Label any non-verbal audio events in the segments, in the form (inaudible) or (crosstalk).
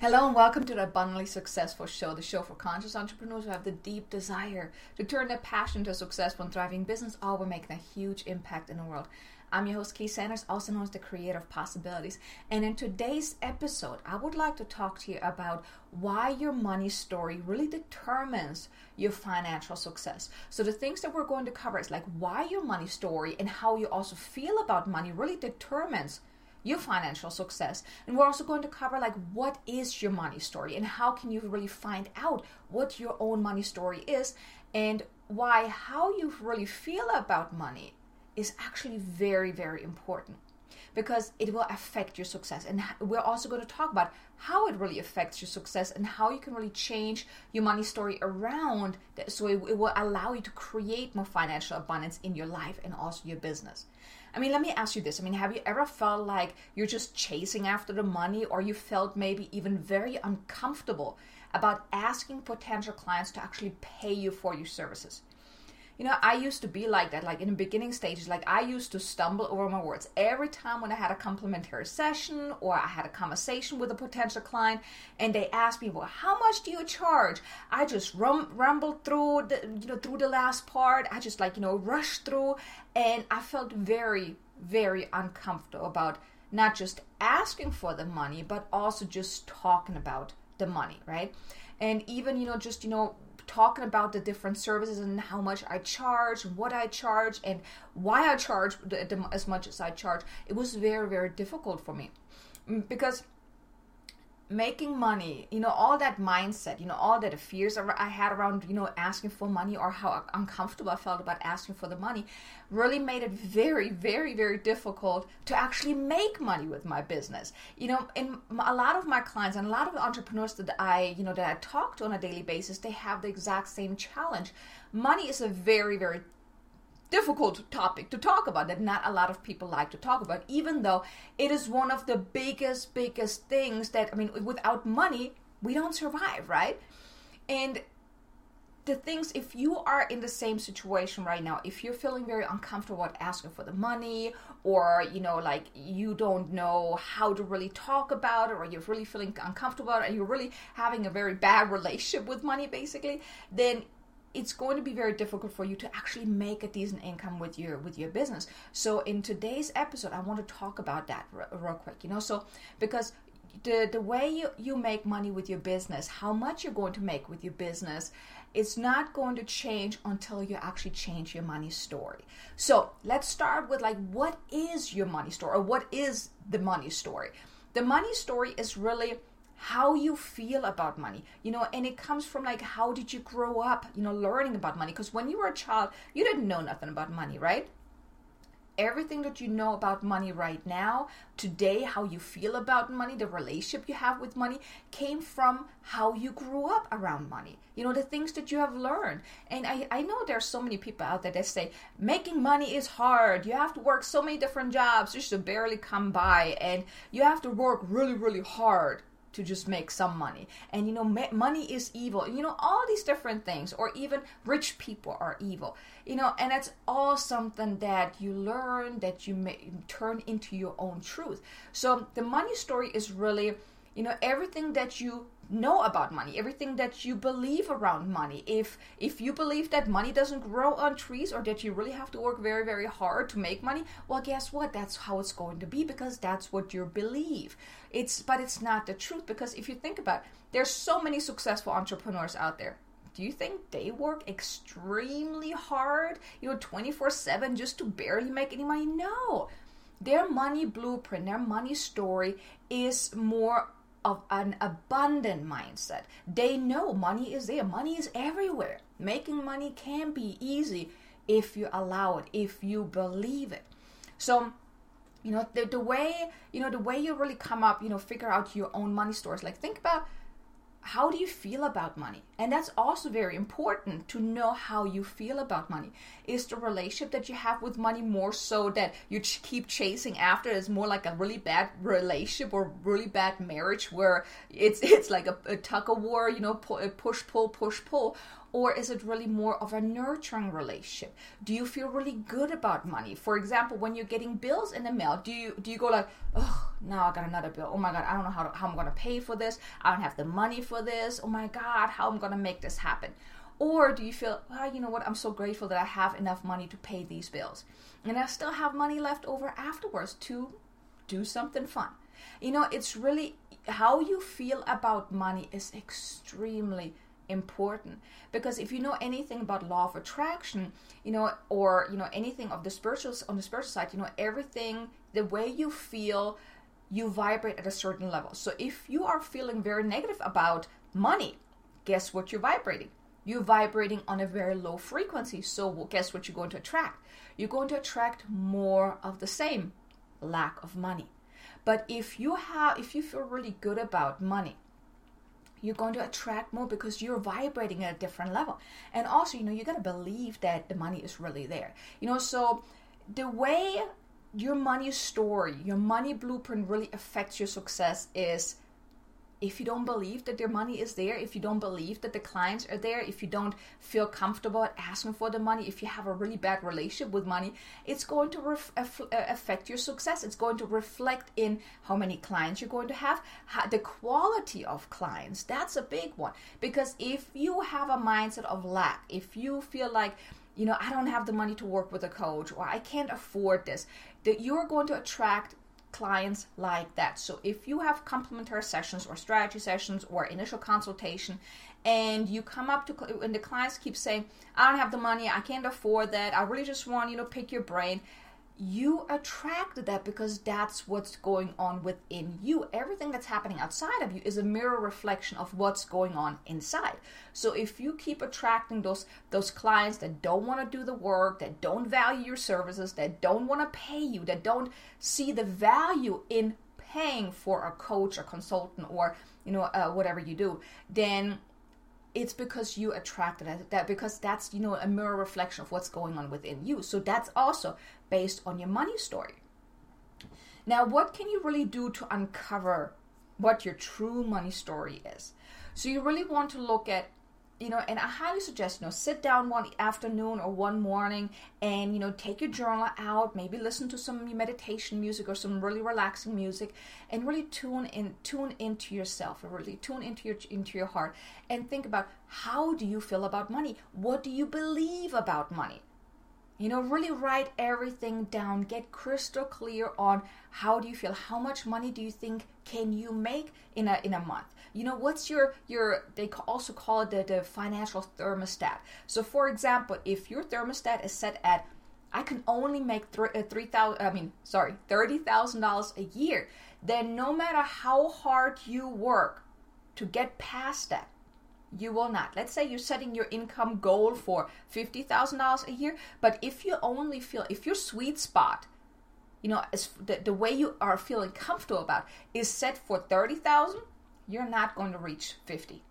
Hello and welcome to the Abundantly Successful Show, the show for conscious entrepreneurs who have the deep desire to turn their passion to a successful and thriving business, all while making a huge impact in the world. I'm your host, Keith Sanders, also known as the creator of possibilities. And in today's episode, I would like to talk to you about why your money story really determines your financial success. So, the things that we're going to cover is like why your money story and how you also feel about money really determines your financial success. And we're also going to cover like what is your money story and how can you really find out what your own money story is and why how you really feel about money is actually very very important because it will affect your success and we're also going to talk about how it really affects your success and how you can really change your money story around so it, it will allow you to create more financial abundance in your life and also your business I mean, let me ask you this. I mean, have you ever felt like you're just chasing after the money, or you felt maybe even very uncomfortable about asking potential clients to actually pay you for your services? You know, I used to be like that, like in the beginning stages, like I used to stumble over my words every time when I had a complimentary session or I had a conversation with a potential client and they asked me, well, how much do you charge? I just rum- rumbled through the, you know, through the last part. I just like, you know, rushed through and I felt very, very uncomfortable about not just asking for the money, but also just talking about the money, right? And even, you know, just, you know, talking about the different services and how much I charge, what I charge, and why I charge as much as I charge, it was very, very difficult for me. Mm, because making money, you know, all that mindset, you know, all that fears I had around, you know, asking for money or how uncomfortable I felt about asking for the money really made it very, very, very difficult to actually make money with my business. You know, in a lot of my clients and a lot of entrepreneurs that I, you know, that I talk to on a daily basis, they have the exact same challenge. Money is a very, very difficult topic to talk about that not a lot of people like to talk about, even though it is one of the biggest, biggest things that, I mean, without money, we don't survive, right? And the things, if you are in the same situation right now, if you're feeling very uncomfortable with asking for the money, or, you know, like you don't know how to really talk about it, or you're really feeling uncomfortable and you're really having a very bad (laughs) relationship with money, basically, then it's going to be very difficult for you to actually make a decent income with your with your business. So in today's episode i want to talk about that r- real quick you know? So because the the way you, you make money with your business how much you're going to make with your business it's not going to change until you actually change your money story. So let's start with like what is your money story or what is the money story? The money story is really how you feel about money you know and it comes from like how did you grow up you know learning about money? Because when you were a child you didn't know nothing about money right? Everything that you know about money right now today how you feel about money the relationship you have with money came from how you grew up around money you know the things that you have learned. And i, I know there's so many people out there that say making money is hard. You have to work so many different jobs just to barely come by and you have to work really really hard to just make some money. And you know, ma- money is evil. You know, all these different things, or even rich people are evil. You know, and it's all something that you learn that you may turn into your own truth. So the money story is really, you know, everything that you know about money everything that you believe around money. If if you believe that money doesn't grow on trees or that you really have to work very very hard to make money well guess what? That's how it's going to be because that's what you believe. It's but it's not the truth because if you think about it, there's so many successful entrepreneurs out there. Do you think they work extremely hard you know 24 7 just to barely make any money? No. Their money blueprint their money story is more of an abundant mindset. They know money is there, money is everywhere. Making money can be easy if you allow it, if you believe it. So, you know, the, the way, you know, the way you really come up, you know, figure out your own money stores. Like, think about how do you feel about money? And that's also very important to know how you feel about money. Is the relationship that you have with money more so that you ch- keep chasing after it is more like a really bad relationship or really bad marriage where it's (laughs) it's like a, a tug of war, you know, push pull push pull, or is it really more of a nurturing relationship? Do you feel really good about money? For example when you're getting bills in the mail do you do you go like oh now i got another bill. Oh my god i don't know how, to, how i'm going to pay for this. I don't have the money for this. Oh my god how i'm going to make this happen? Or do you feel well you know what? I'm so grateful that i have enough money to pay these bills. And i still have money left over afterwards to do something fun. You know it's really how you feel about money is extremely important. Because if you know anything about law of attraction you know or you know anything of the spiritual on the spiritual side you know everything the way you feel you vibrate at a certain level. So if you are feeling very negative about money guess what you're vibrating? You're vibrating on a very low frequency. So guess what you're going to attract? You're going to attract more of the same lack of money. But if you have if you feel really good about money you're going to attract more because you're vibrating at a different level. And also, you know, you got to believe that the money is really there. You know, so the way your money story, your money blueprint really affects your success is if you don't believe that their money is there, if you don't believe that the clients are there, if you don't feel comfortable asking for the money, if you have a really bad relationship with money, it's going to ref- uh, affect your success. It's going to reflect in how many clients you're going to have, how, the quality of clients. That's a big one. Because if you have a mindset of lack, if you feel like, you know, I don't have the money to work with a coach or I can't afford this, that you're going to attract clients like that. So if you have complimentary sessions or strategy sessions or initial consultation and you come up to and the clients keep saying, I don't have the money, I can't afford that, I really just want you to pick your brain you attract that because that's what's going on within you. Everything that's happening outside of you is a mirror reflection of what's going on inside. So if you keep attracting those those clients that don't want to do the work, that don't value your services, that don't want to pay you, that don't see the value in paying for a coach, a consultant, or you know uh, whatever you do, then it's because you attracted it that because that's you know a mirror reflection of what's going on within you. So that's also based on your money story. Now what can you really do to uncover what your true money story is? So you really want to look at you know, and I highly suggest, you know, sit down one afternoon or one morning and, you know, take your journal out, maybe listen to some meditation music or some really relaxing music and really tune in, tune into yourself and really tune into your, into your heart and think about how do you feel about money? What do you believe about money? You know, really write everything down. Get crystal clear on how do you feel? How much money do you think can you make in a in a month? You know, what's your your they also call it the, the financial thermostat. So for example, if your thermostat is set at I can only make uh, three thousand. I mean, sorry, thirty thousand dollars a year. Then no matter how hard you work to get past that, you will not. Let's say you're setting your income goal for $50,000 a year, but if you only feel, if your sweet spot, you know, the, the way you are feeling comfortable about is set for 30,000, you're not going to reach 50.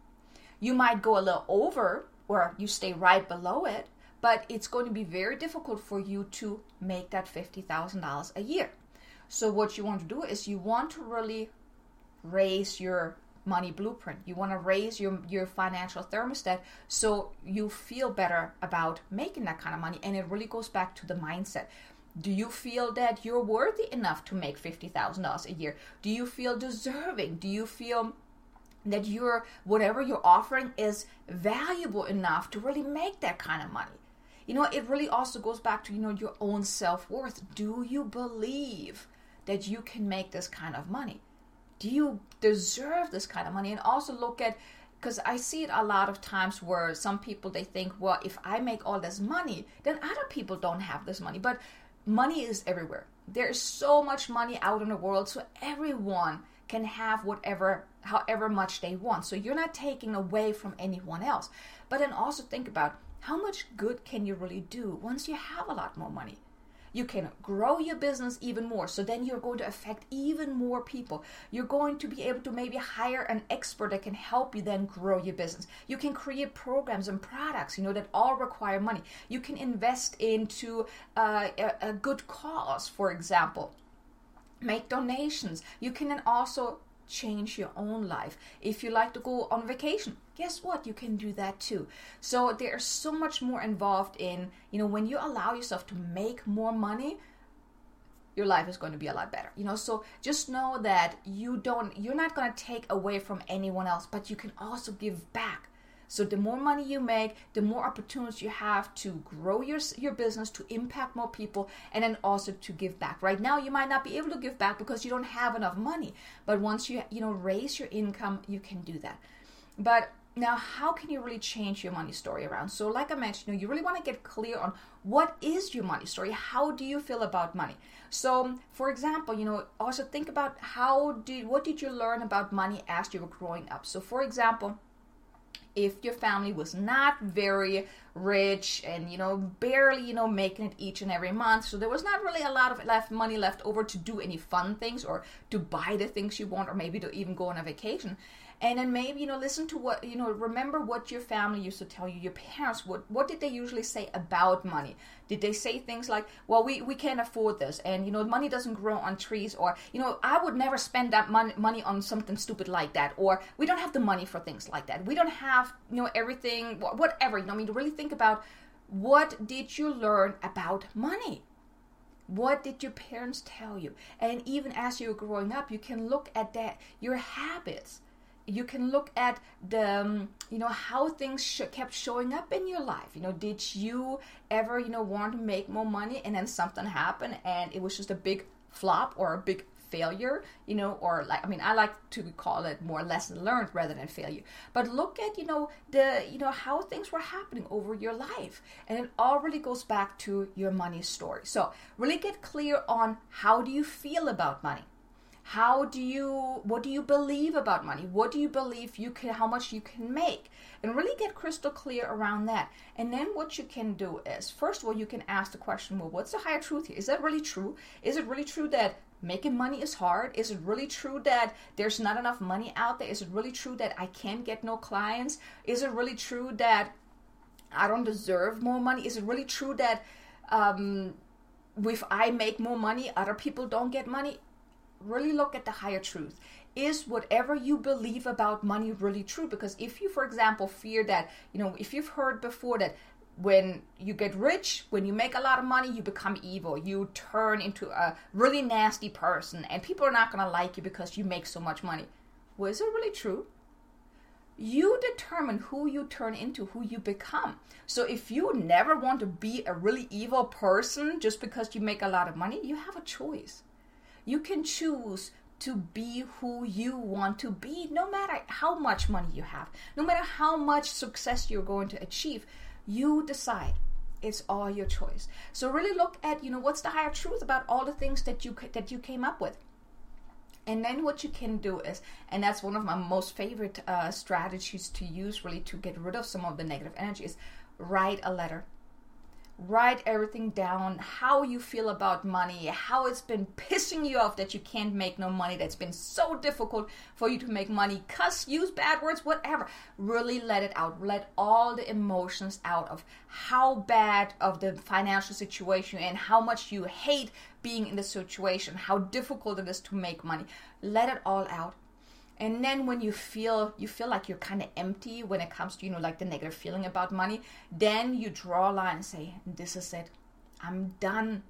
You might go a little over or you stay right below it, but it's going to be very difficult for you to make that $50,000 a year. So what you want to do is you want to really raise your money blueprint. You want to raise your, your financial thermostat so you feel better about making that kind of money. And it really goes back to the mindset. Do you feel that you're worthy enough to make $50,000 a year? Do you feel deserving? Do you feel that your whatever you're offering is valuable enough to really make that kind of money? You know, it really also goes back to, you know, your own self-worth. Do you believe that you can make this kind of money? do you deserve this kind of money? And also look at because I see it a lot of times where some people they think, well, if I make all this money, then other people don't have this money. But money is everywhere. There is so much money out in the world, so everyone can have whatever, however much they want. So you're not taking away from anyone else. But then also think about how much good can you really do once you have a lot more money? You can grow your business even more. So then you're going to affect even more people. You're going to be able to maybe hire an expert that can help you then grow your business. You can create programs and products, you know, that all require money. You can invest into uh, a, a good cause, for example make donations. You can then also change your own life. If you like to go on vacation, guess what? You can do that too. So there's so much more involved in, you know, when you allow yourself to make more money, your life is going to be a lot better. You know, so just know that you don't you're not going to take away from anyone else, but you can also give back. So the more money you make, the more opportunities you have to grow your your business, to impact more people, and then also to give back. Right now, you might not be able to give back because you don't have enough money. But once you you know raise your income, you can do that. But now how can you really change your money story around so like i mentioned you, know, you really want to get clear on what is your money story how do you feel about money so for example you know also think about how did what did you learn about money as you were growing up so for example if your family was not very rich and you know barely you know making it each and every month so there was not really a lot of left money left over to do any fun things or to buy the things you want or maybe to even go on a vacation and then maybe you know listen to what you know remember what your family used to tell you your parents what what did they usually say about money? Did they say things like well we, we can't afford this and you know money doesn't grow on trees or you know i would never spend that money, money on something stupid like that or we don't have the money for things like that. We don't have you know everything whatever you know i mean really think about what did you learn about money? What did your parents tell you? And even as you're growing up, you can look at that your habits you can look at the um, you know how things sh- kept showing up in your life. You know did you ever you know want to make more money and then something happened and it was just a big flop or a big failure you know or like i mean i like to call it more lesson learned rather than failure. But look at you know the you know how things were happening over your life. And it all really goes back to your money story. So really get clear on how do you feel about money how do you what do you believe about money? What do you believe you can how much you can make? And really get crystal clear around that. And then what you can do is first of all you can ask the question well what's the higher truth here? Is that really true? Is it really true that making money is hard? Is it really true that there's not enough money out there? Is it really true that i can't get no clients? Is it really true that i don't deserve more money? Is it really true that um, if i make more money other people don't get money really look at the higher truth. Is whatever you believe about money really true? Because if you, for example, fear that, you know, if you've heard before that when you get rich, when you make a lot of money, you become evil. You turn into a really nasty person, and people are not going to like you because you make so much money. Well, is it really true? You determine who you turn into, who you become. So if you never want to be a really evil person just because you make a lot of money, you have a choice. You can choose to be who you want to be, no matter how much money you have, no matter how much success you're going to achieve. You decide. It's all your choice. So really look at, you know, what's the higher truth about all the things that you that you came up with. And then what you can do is, and that's one of my most favorite uh, strategies to use, really to get rid of some of the negative energy, is write a letter write everything down how you feel about money how it's been pissing you off that you can't make no money that's been so difficult for you to make money cuss use bad words whatever. Really let it out. Let all the emotions out of how bad of the financial situation and how much you hate being in the situation how difficult it is to make money. Let it all out and then when you feel you feel like you're kind of empty when it comes to you know like the negative feeling about money then you draw a line and say this is it. I'm done.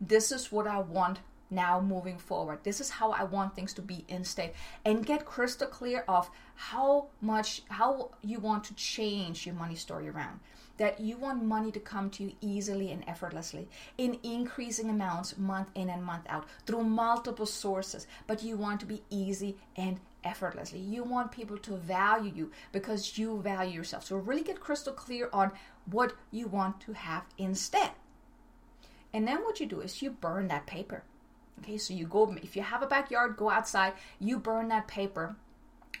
This is what i want now moving forward. This is how i want things to be in state. And get crystal clear of how much how you want to change your money story around. That you want money to come to you easily and effortlessly in increasing amounts month in and month out through multiple sources. But you want to be easy and effortlessly. You want people to value you because you value yourself. So really get crystal clear on what you want to have instead. And then what you do is you burn that paper. Okay, so you go, if you have a backyard, go outside, you burn that paper.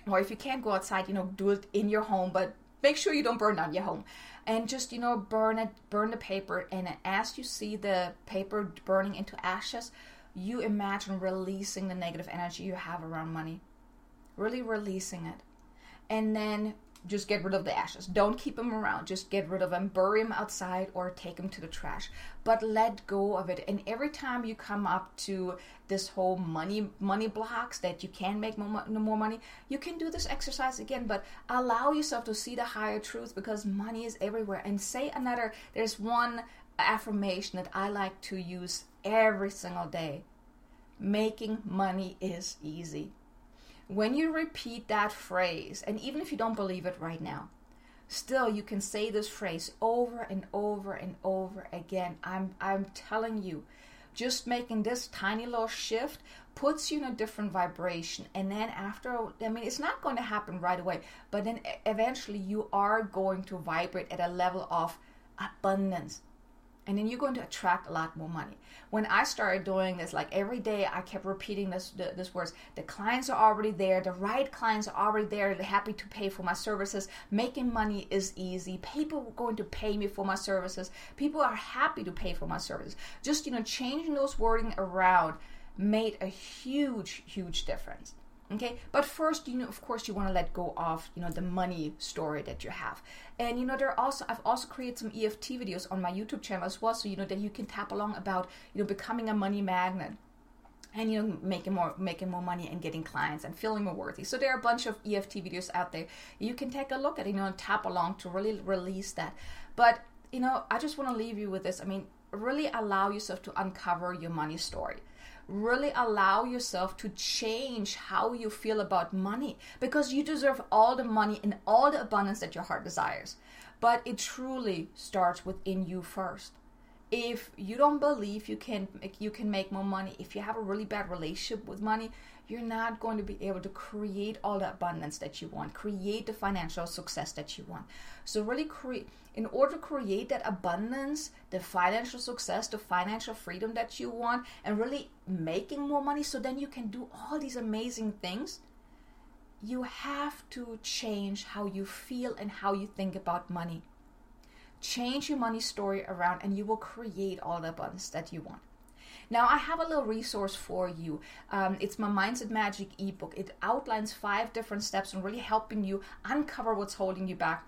Or if you can't go outside, you know, do it in your home, but make sure you don't burn down your home and just you know burn it burn the paper and as you see the paper burning into ashes you imagine releasing the negative energy you have around money really releasing it and then just get rid of the ashes. Don't keep them around. Just get rid of them, bury them outside, or take them to the trash. But let go of it. And every time you come up to this whole money money blocks that you can make more, more money, you can do this exercise again. But allow yourself to see the higher truth because money is everywhere. And say another. There's one affirmation that I like to use every single day. Making money is easy when you repeat that phrase, and even if you don't believe it right now, still you can say this phrase over and over and over again. I'm I'm telling you, just making this tiny little shift puts you in a different vibration and then after i mean it's not going to happen right away but then eventually you are going to vibrate at a level of abundance and then you're going to attract a lot more money. When I started doing this, like every day, I kept repeating this this words. The clients are already there. The right clients are already there. They're happy to pay for my services. Making money is easy. People are going to pay me for my services. People are happy to pay for my services. Just you know, changing those wording around made a huge, huge difference okay? But first you know of course you want to let go of you know the money story that you have. And you know there are also i've also created some eft videos on my youtube channel as well so you know that you can tap along about you know becoming a money magnet and you know making more making more money and getting clients and feeling more worthy. So there are a bunch of eft videos out there. You can take a look at you know and tap along to really release that. But you know i just want to leave you with this. I mean really allow yourself to uncover your money story really allow yourself to change how you feel about money because you deserve all the money and all the abundance that your heart desires. But it truly starts within you first. If you don't believe you can you can make more money, if you have a really bad relationship with money, you're not going to be able to create all the abundance that you want, create the financial success that you want. So, really, in order to create that abundance, the financial success, the financial freedom that you want, and really making more money so then you can do all these amazing things. You have to change how you feel and how you think about money. Change your money story around, and you will create all the abundance that you want. Now, I have a little resource for you. Um, it's my Mindset Magic ebook. It outlines five different steps on really helping you uncover what's holding you back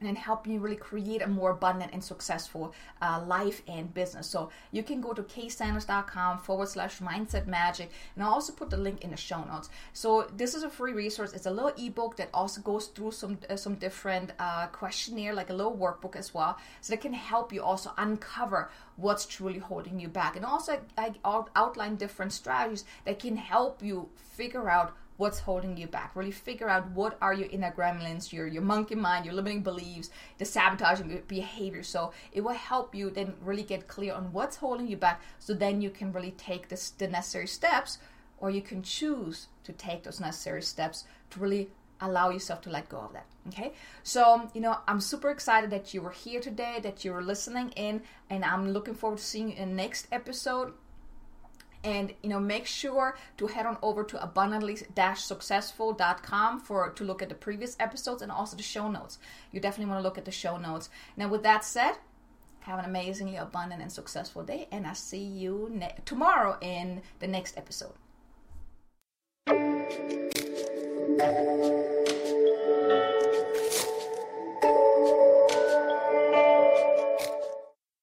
and help you really create a more abundant and successful uh, life and business. So you can go to ksanders.com forward slash mindset magic, and I'll also put the link in the show notes. So this is a free resource. It's a little ebook that also goes through some uh, some different uh, questionnaire, like a little workbook as well, so that can help you also uncover what's truly holding you back, and also I, I outline different strategies that can help you figure out what's holding you back. Really figure out what are your inner gremlins your your monkey mind your limiting beliefs the sabotaging behavior. So it will help you then really get clear on what's holding you back so then you can really take this, the necessary steps or you can choose to take those necessary steps to really allow yourself to let go of that okay? So you know i'm super excited that you were here today that you were listening in and i'm looking forward to seeing you in next episode and you know make sure to head on over to abundantly-successful.com for to look at the previous episodes and also the show notes. You definitely want to look at the show notes. Now with that said have an amazingly abundant and successful day and i see you ne- tomorrow in the next episode